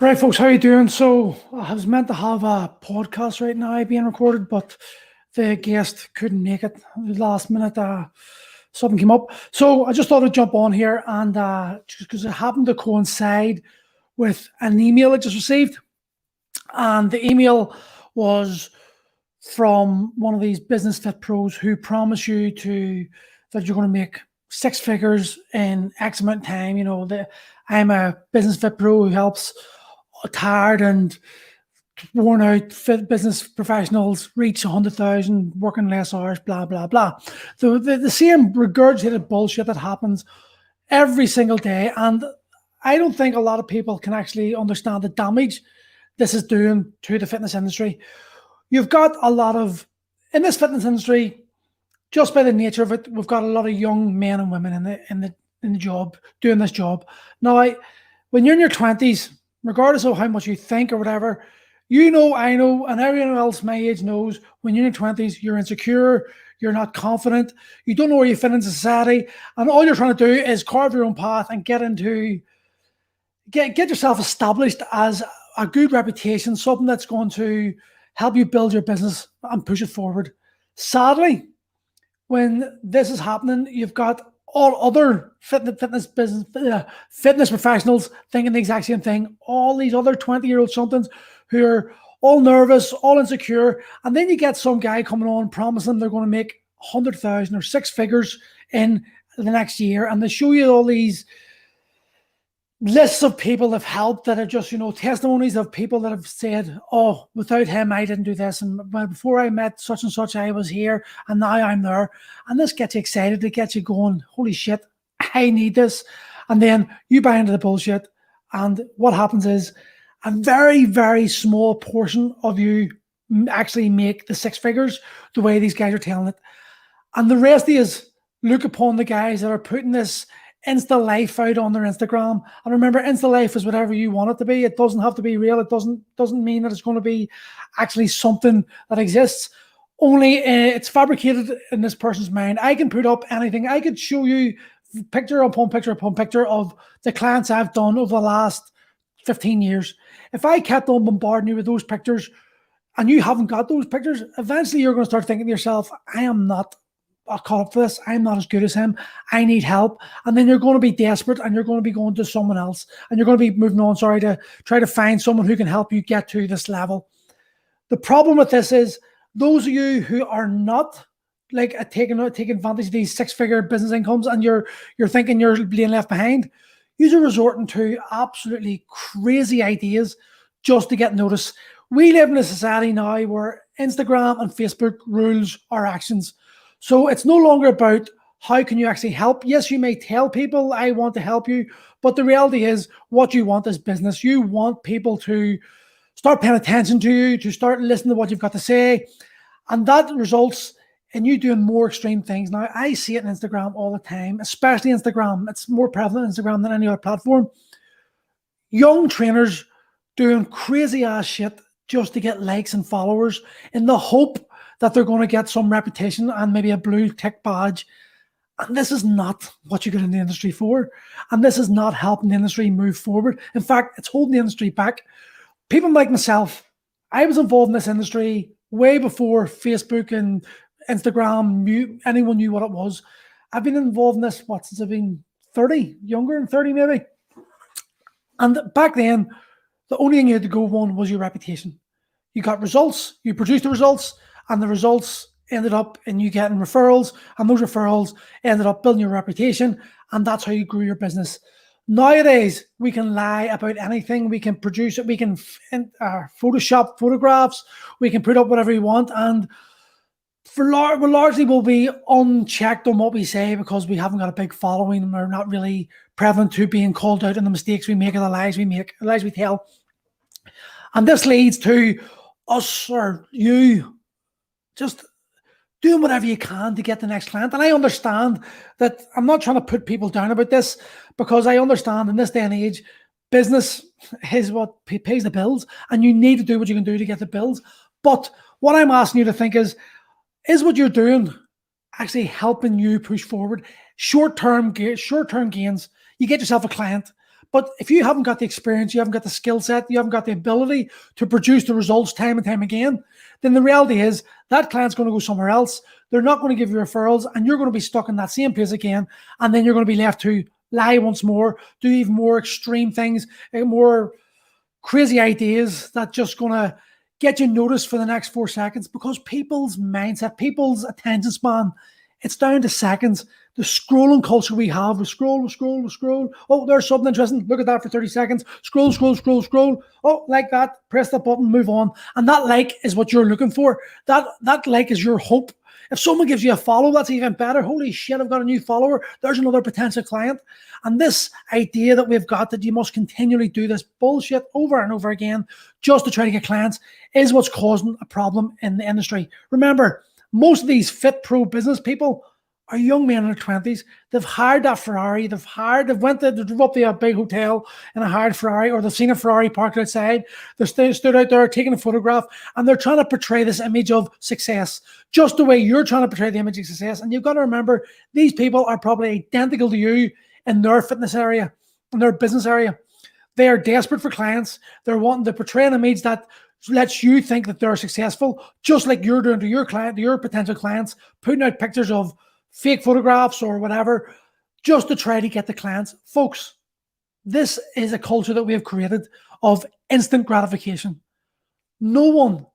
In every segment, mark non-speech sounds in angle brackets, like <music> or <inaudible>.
Right, folks, how are you doing? So I was meant to have a podcast right now being recorded, but the guest couldn't make it last minute. Uh, something came up, so I just thought I'd jump on here and uh, just because it happened to coincide with an email I just received, and the email was from one of these business fit pros who promise you to that you're going to make six figures in X amount of time. You know, the, I'm a business fit pro who helps tired and worn out business professionals reach 100,000 working less hours, blah, blah, blah. The, the, the same regurgitated bullshit that happens every single day. And I don't think a lot of people can actually understand the damage this is doing to the fitness industry. You've got a lot of, in this fitness industry, just by the nature of it, we've got a lot of young men and women in the, in the, in the job, doing this job. Now, when you're in your 20s, regardless of how much you think or whatever, you know, I know, and everyone else my age knows when you're in your 20s, you're insecure, you're not confident, you don't know where you fit in society, and all you're trying to do is carve your own path and get into get get yourself established as a good reputation, something that's going to help you build your business and push it forward. Sadly, when this is happening, you've got all other fitness, business, fitness professionals thinking the exact same thing. All these other 20 year old somethings who are all nervous, all insecure. And then you get some guy coming on promising they're going to make 100,000 or six figures in the next year. And they show you all these lists of people have helped that are just, you know, testimonies of people that have said, oh, without him, I didn't do this. And before I met such and such, I was here and now I'm there. And this gets you excited. It gets you going, holy shit, I need this. And then you buy into the bullshit. And what happens is a very, very small portion of you actually make the six figures the way these guys are telling it. And the rest is look upon the guys that are putting this Insta Life out on their Instagram. And remember, Insta Life is whatever you want it to be. It doesn't have to be real. It doesn't doesn't mean that it's going to be actually something that exists. Only uh, it's fabricated in this person's mind. I can put up anything. I could show you picture upon picture upon picture of the clients I've done over the last 15 years. If I kept on bombarding you with those pictures and you haven't got those pictures, eventually you're going to start thinking to yourself, I am not I caught up for this. I'm not as good as him. I need help. And then you're going to be desperate and you're going to be going to someone else and you're going to be moving on, sorry, to try to find someone who can help you get to this level. The problem with this is those of you who are not like taking taking advantage of these six figure business incomes and you're you're thinking you're being left behind, you're resorting to absolutely crazy ideas just to get noticed. We live in a society now where Instagram and Facebook rules our actions. So it's no longer about how can you actually help. Yes, you may tell people I want to help you, but the reality is what you want is business. You want people to start paying attention to you, to start listening to what you've got to say. And that results in you doing more extreme things. Now, I see it on Instagram all the time, especially Instagram. It's more prevalent on Instagram than any other platform. Young trainers doing crazy ass shit just to get likes and followers in the hope that they're going to get some reputation and maybe a blue tick badge. And this is not what you get in the industry for. And this is not helping the industry move forward. In fact, it's holding the industry back. People like myself, I was involved in this industry way before Facebook and Instagram, knew, anyone knew what it was. I've been involved in this, what, since I've been 30, younger than 30 maybe. And back then, the only thing you had to go on was your reputation. You got results, you produced the results, and the results ended up in you getting referrals, and those referrals ended up building your reputation, and that's how you grew your business. Nowadays, we can lie about anything. We can produce it. We can uh, Photoshop photographs. We can put up whatever we want, and for lar- we largely will be unchecked on what we say because we haven't got a big following and we're not really prevalent to being called out on the mistakes we make or the lies we make, the lies we tell. And this leads to us or you just doing whatever you can to get the next client. And I understand that I'm not trying to put people down about this because I understand in this day and age, business is what pays the bills, and you need to do what you can do to get the bills. But what I'm asking you to think is, is what you're doing actually helping you push forward? Short term, short term gains. You get yourself a client, But if you haven't got the experience, you haven't got the skill set, you haven't got the ability to produce the results time and time again, then the reality is that client's going to go somewhere else. They're not going to give you referrals, and you're going to be stuck in that same place again. And then you're going to be left to lie once more, do even more extreme things, eh, more crazy ideas that just going to get you noticed for the next four seconds because people's mindset, people's attention span, it's down to seconds. The scrolling culture we have, we scroll, we scroll, we scroll. Oh, there's something interesting. Look at that for 30 seconds. Scroll, scroll, scroll, scroll. Oh, like that. Press that button, move on. And that like is what you're looking for. That that like is your hope. If someone gives you a follow, that's even better. Holy shit, I've got a new follower. There's another potential client. And this idea that we've got that you must continually do this bullshit over and over again just to try to get clients is what's causing a problem in the industry. Remember, most of these fit pro business people are young men in their twenties. They've hired that Ferrari. They've hired. They've went to they drove up to a big hotel in a hired Ferrari, or they've seen a Ferrari parked outside. They st- stood out there taking a photograph, and they're trying to portray this image of success, just the way you're trying to portray the image of success. And you've got to remember, these people are probably identical to you in their fitness area, in their business area. They are desperate for clients. They're wanting to portray an image that lets you think that they're successful, just like you're doing to your client, to your potential clients, putting out pictures of fake photographs or whatever, just to try to get the clients. Folks, this is a culture that we have created of instant gratification. No one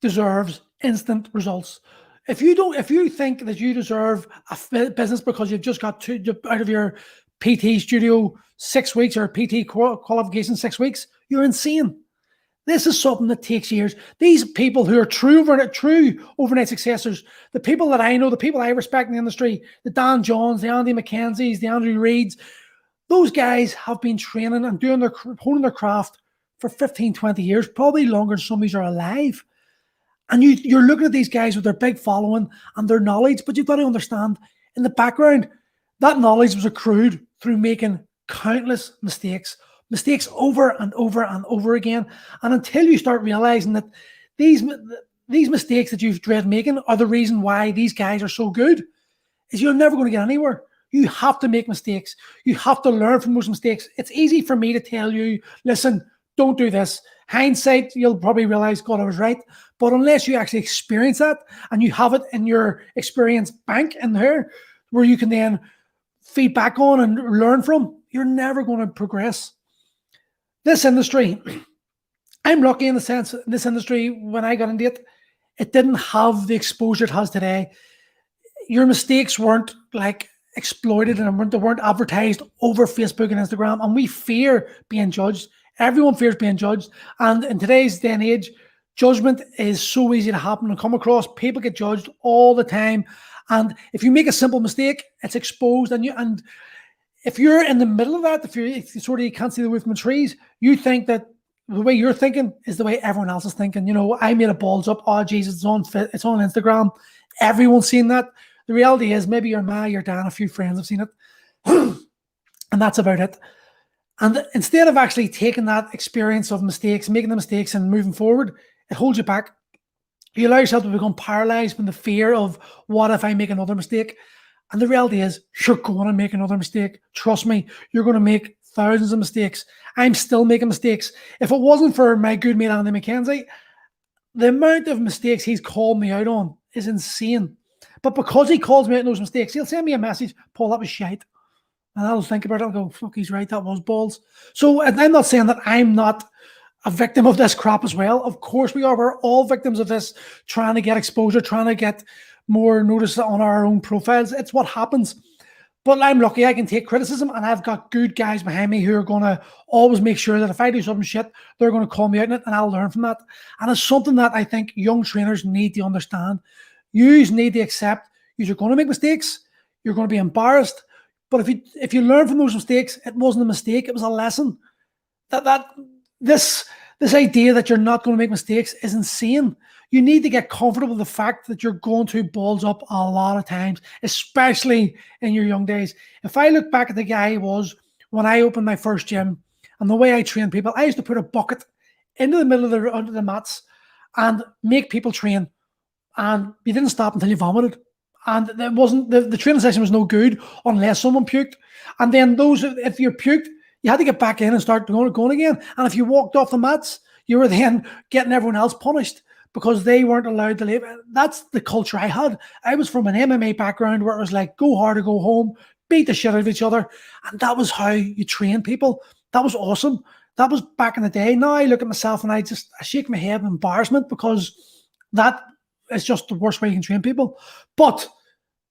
deserves instant results. If you don't, if you think that you deserve a business because you've just got two out of your PT studio six weeks or PT qualification six weeks, you're insane. This is something that takes years. These people who are true overnight, true overnight successors, the people that I know, the people I respect in the industry, the Dan Johns, the Andy McKenzies, the Andrew Reeds, those guys have been training and doing their honing their craft for 15, 20 years, probably longer than some of these are alive. And you, you're looking at these guys with their big following and their knowledge, but you've got to understand in the background, that knowledge was accrued through making countless mistakes mistakes over and over and over again. And until you start realizing that these these mistakes that you've dread making are the reason why these guys are so good, is you're never going to get anywhere. You have to make mistakes. You have to learn from those mistakes. It's easy for me to tell you, listen, don't do this. Hindsight, you'll probably realize, God, I was right. But unless you actually experience that and you have it in your experience bank in there, where you can then feed back on and learn from, you're never going to progress this industry, <clears throat> I'm lucky in the sense this industry, when I got into it, it didn't have the exposure it has today. Your mistakes weren't like exploited and they weren't advertised over Facebook and Instagram. And we fear being judged. Everyone fears being judged. And in today's day and age, judgment is so easy to happen and come across. People get judged all the time. And if you make a simple mistake, it's exposed and you and if you're in the middle of that, if you're sort of you can't see the wood from the trees, you think that the way you're thinking is the way everyone else is thinking. You know, I made a balls up. Oh, Jesus, it's on it's on Instagram. Everyone's seen that. The reality is, maybe your ma, your dad, a few friends have seen it, <clears throat> and that's about it. And instead of actually taking that experience of mistakes, making the mistakes, and moving forward, it holds you back. You allow yourself to become paralyzed from the fear of what if I make another mistake. And the reality is, you're going to make another mistake. Trust me, you're going to make thousands of mistakes. I'm still making mistakes. If it wasn't for my good mate Andy McKenzie, the amount of mistakes he's called me out on is insane. But because he calls me out on those mistakes, he'll send me a message, Paul, that was shite. And I'll think about it. I'll go, fuck, he's right. That was balls. So and I'm not saying that I'm not a victim of this crap as well. Of course we are. We're all victims of this, trying to get exposure, trying to get more notice on our own profiles. It's what happens. But I'm lucky I can take criticism and I've got good guys behind me who are going to always make sure that if I do something shit, they're going to call me out on it and I'll learn from that. And it's something that I think young trainers need to understand. You need to accept you're going to make mistakes, you're going to be embarrassed. But if you if you learn from those mistakes, it wasn't a mistake, it was a lesson. That that this this idea that you're not going to make mistakes is insane you need to get comfortable with the fact that you're going to balls up a lot of times, especially in your young days. If I look back at the guy I was when I opened my first gym and the way I trained people, I used to put a bucket into the middle of the under the mats and make people train. And you didn't stop until you vomited. And it wasn't the, the training session was no good unless someone puked. And then those if you're puked, You had to get back in and start going, going again. And if you walked off the mats, you were <laughs> then getting everyone else punished because they weren't allowed to leave. That's the culture I had. I was from an MMA background where it was like go hard or go home, beat the shit out of each other. And that was how you train people. That was awesome. That was back in the day. Now I look at myself and I just I shake my head in embarrassment because that is just the worst way you can train people. But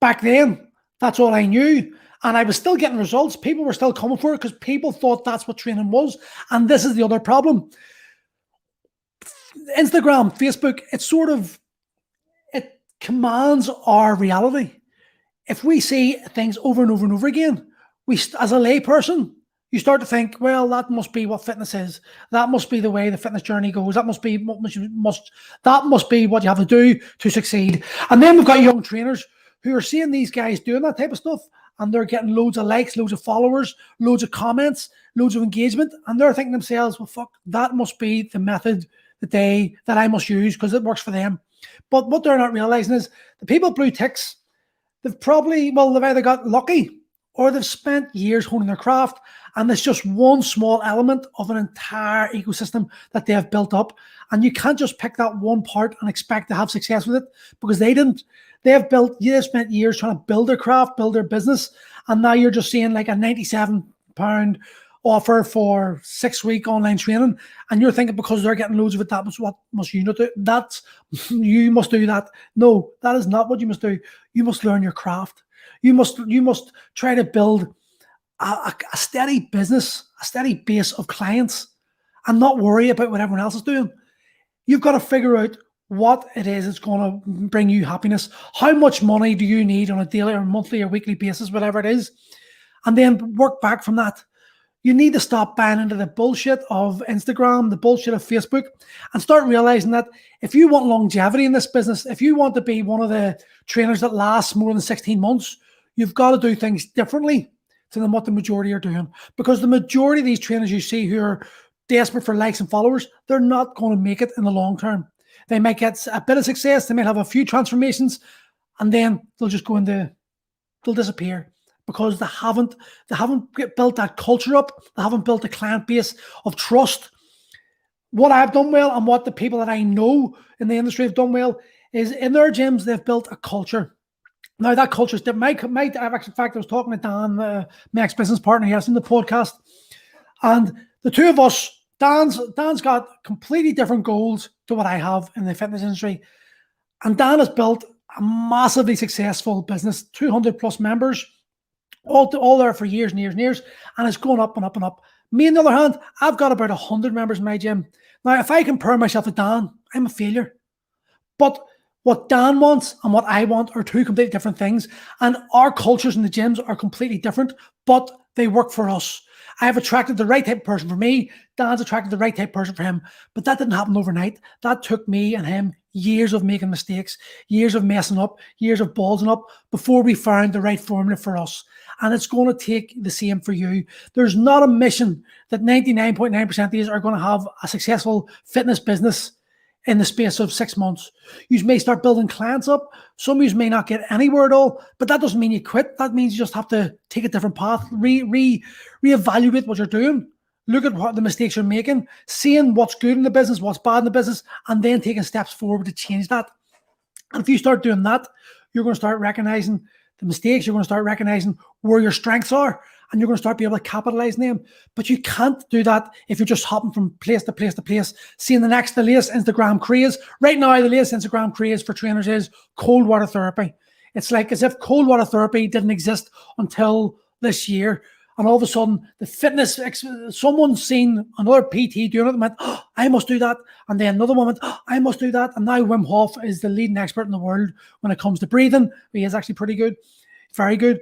back then, that's all I knew. And I was still getting results. People were still coming for it because people thought that's what training was. And this is the other problem. Instagram, Facebook, it sort of it commands our reality. If we see things over and over and over again, we as a layperson, you start to think, well, that must be what fitness is. That must be the way the fitness journey goes. That must be what must, must that must be what you have to do to succeed. And then we've got young trainers who are seeing these guys doing that type of stuff, and they're getting loads of likes, loads of followers, loads of comments, loads of engagement, and they're thinking themselves, well, fuck, that must be the method that they that I must use because it works for them. But what they're not realizing is the people blue ticks, they've probably well, they've either got lucky or they've spent years honing their craft, and it's just one small element of an entire ecosystem that they have built up. And you can't just pick that one part and expect to have success with it because they didn't. They have built, they have spent years trying to build their craft, build their business, and now you're just seeing like a 97 pound offer for six week online training, and you're thinking because they're getting loads of it, that was what must you not do? That's <laughs> you must do that. No, that is not what you must do. You must learn your craft. You must you must try to build a, a, a steady business, a steady base of clients, and not worry about what everyone else is doing. You've got to figure out what it is that's going to bring you happiness. How much money do you need on a daily or monthly or weekly basis, whatever it is, and then work back from that. You need to stop buying into the bullshit of Instagram, the bullshit of Facebook, and start realizing that if you want longevity in this business, if you want to be one of the trainers that lasts more than 16 months, you've got to do things differently than what the majority are doing. Because the majority of these trainers you see who are desperate for likes and followers, they're not going to make it in the long term. They might get a bit of success, they might have a few transformations, and then they'll just go into, they'll disappear because they haven't they haven't built that culture up. They haven't built a client base of trust. What I've done well and what the people that I know in the industry have done well is in their gyms they've built a culture. Now that culture is different. My, my, I've actually, in fact, I was talking to Dan, uh, my ex-business partner, here in the podcast, and the two of us, Dan's Dan's got completely different goals to what I have in the fitness industry, and Dan has built a massively successful business, 200 plus members, all, all there for years and years and years, and it's going up and up and up. Me, on the other hand, I've got about 100 members in my gym. Now, if I compare myself to Dan, I'm a failure. But what Dan wants and what I want are two completely different things. And our cultures in the gyms are completely different, but they work for us. I have attracted the right type of person for me. Dan's attracted the right type of person for him. But that didn't happen overnight. That took me and him years of making mistakes, years of messing up, years of ballsing up before we found the right formula for us. And it's going to take the same for you. There's not a mission that 99.9% of these are going to have a successful fitness business in the space of six months. You may start building clients up. Some of you may not get anywhere at all, but that doesn't mean you quit. That means you just have to take a different path, re re reevaluate what you're doing, look at what the mistakes you're making, seeing what's good in the business, what's bad in the business, and then taking steps forward to change that. And if you start doing that, you're going to start recognizing the mistakes. You're going to start recognizing where your strengths are and you're going to start being able to capitalize on them. But you can't do that if you're just hopping from place to place to place, seeing the next, the latest Instagram craze. Right now, the latest Instagram craze for trainers is cold water therapy. It's like as if cold water therapy didn't exist until this year. And all of a sudden, the fitness, someone's seen another PT doing it and went, oh, I must do that. And then another woman, oh, I must do that. And now Wim Hof is the leading expert in the world when it comes to breathing. He is actually pretty good, very good.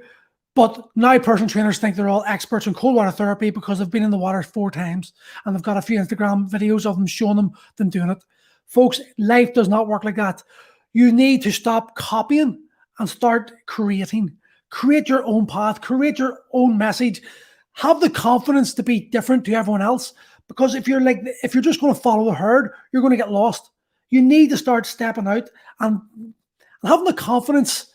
But now personal trainers think they're all experts in cold water therapy because they've been in the water four times and they've got a few Instagram videos of them showing them them doing it. Folks, life does not work like that. You need to stop copying and start creating. Create your own path, create your own message. Have the confidence to be different to everyone else. Because if you're like if you're just going to follow the herd, you're going to get lost. You need to start stepping out and having the confidence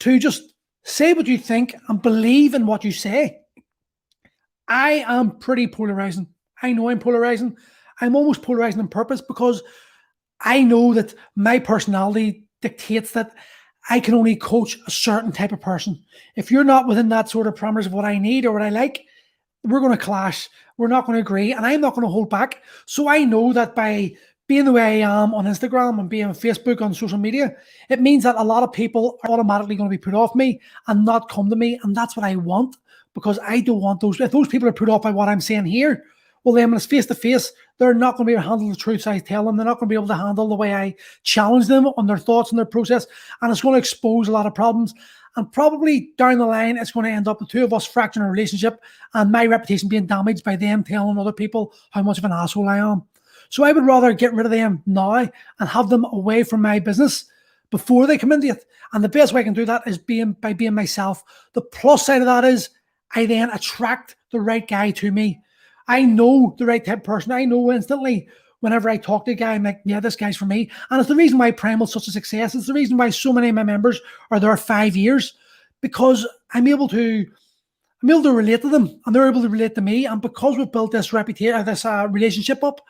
to just Say what you think and believe in what you say. I am pretty polarizing. I know I'm polarizing. I'm almost polarizing on purpose because I know that my personality dictates that I can only coach a certain type of person. If you're not within that sort of parameters of what I need or what I like, we're going to clash. We're not going to agree, and I'm not going to hold back. So I know that by being the way I am on Instagram and being on Facebook on social media, it means that a lot of people are automatically going to be put off me and not come to me, and that's what I want because I don't want those. If those people are put off by what I'm saying here, well, then when it's face to face, they're not going to be able to handle the truths I tell them. They're not going to be able to handle the way I challenge them on their thoughts and their process. And it's going to expose a lot of problems. And probably down the line, it's going to end up the two of us fracturing a relationship and my reputation being damaged by them telling other people how much of an asshole I am. So I would rather get rid of them now and have them away from my business before they come into it. And the best way I can do that is being by being myself. The plus side of that is I then attract the right guy to me. I know the right type of person. I know instantly whenever I talk to a guy, I'm like, yeah, this guy's for me. And it's the reason why Primal's such a success. It's the reason why so many of my members are there five years because I'm able to I'm able to relate to them and they're able to relate to me. And because we've built this reputation, uh, this uh, relationship up,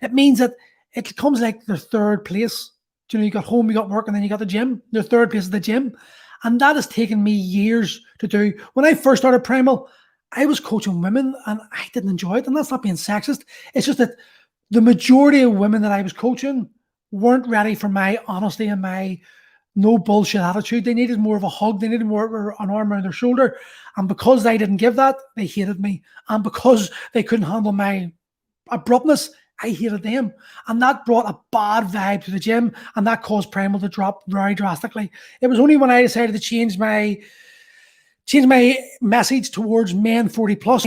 it means that it comes like their third place. You know, you got home, you got work, and then you got the gym. Their third place is the gym. And that has taken me years to do. When I first started Primal, I was coaching women and I didn't enjoy it. And that's not being sexist. It's just that the majority of women that I was coaching weren't ready for my honesty and my no bullshit attitude. They needed more of a hug. They needed more of an arm around their shoulder. And because they didn't give that, they hated me. And because they couldn't handle my abruptness, I hated them. And that brought a bad vibe to the gym. And that caused Primal to drop very drastically. It was only when I decided to change my change my message towards men 40 plus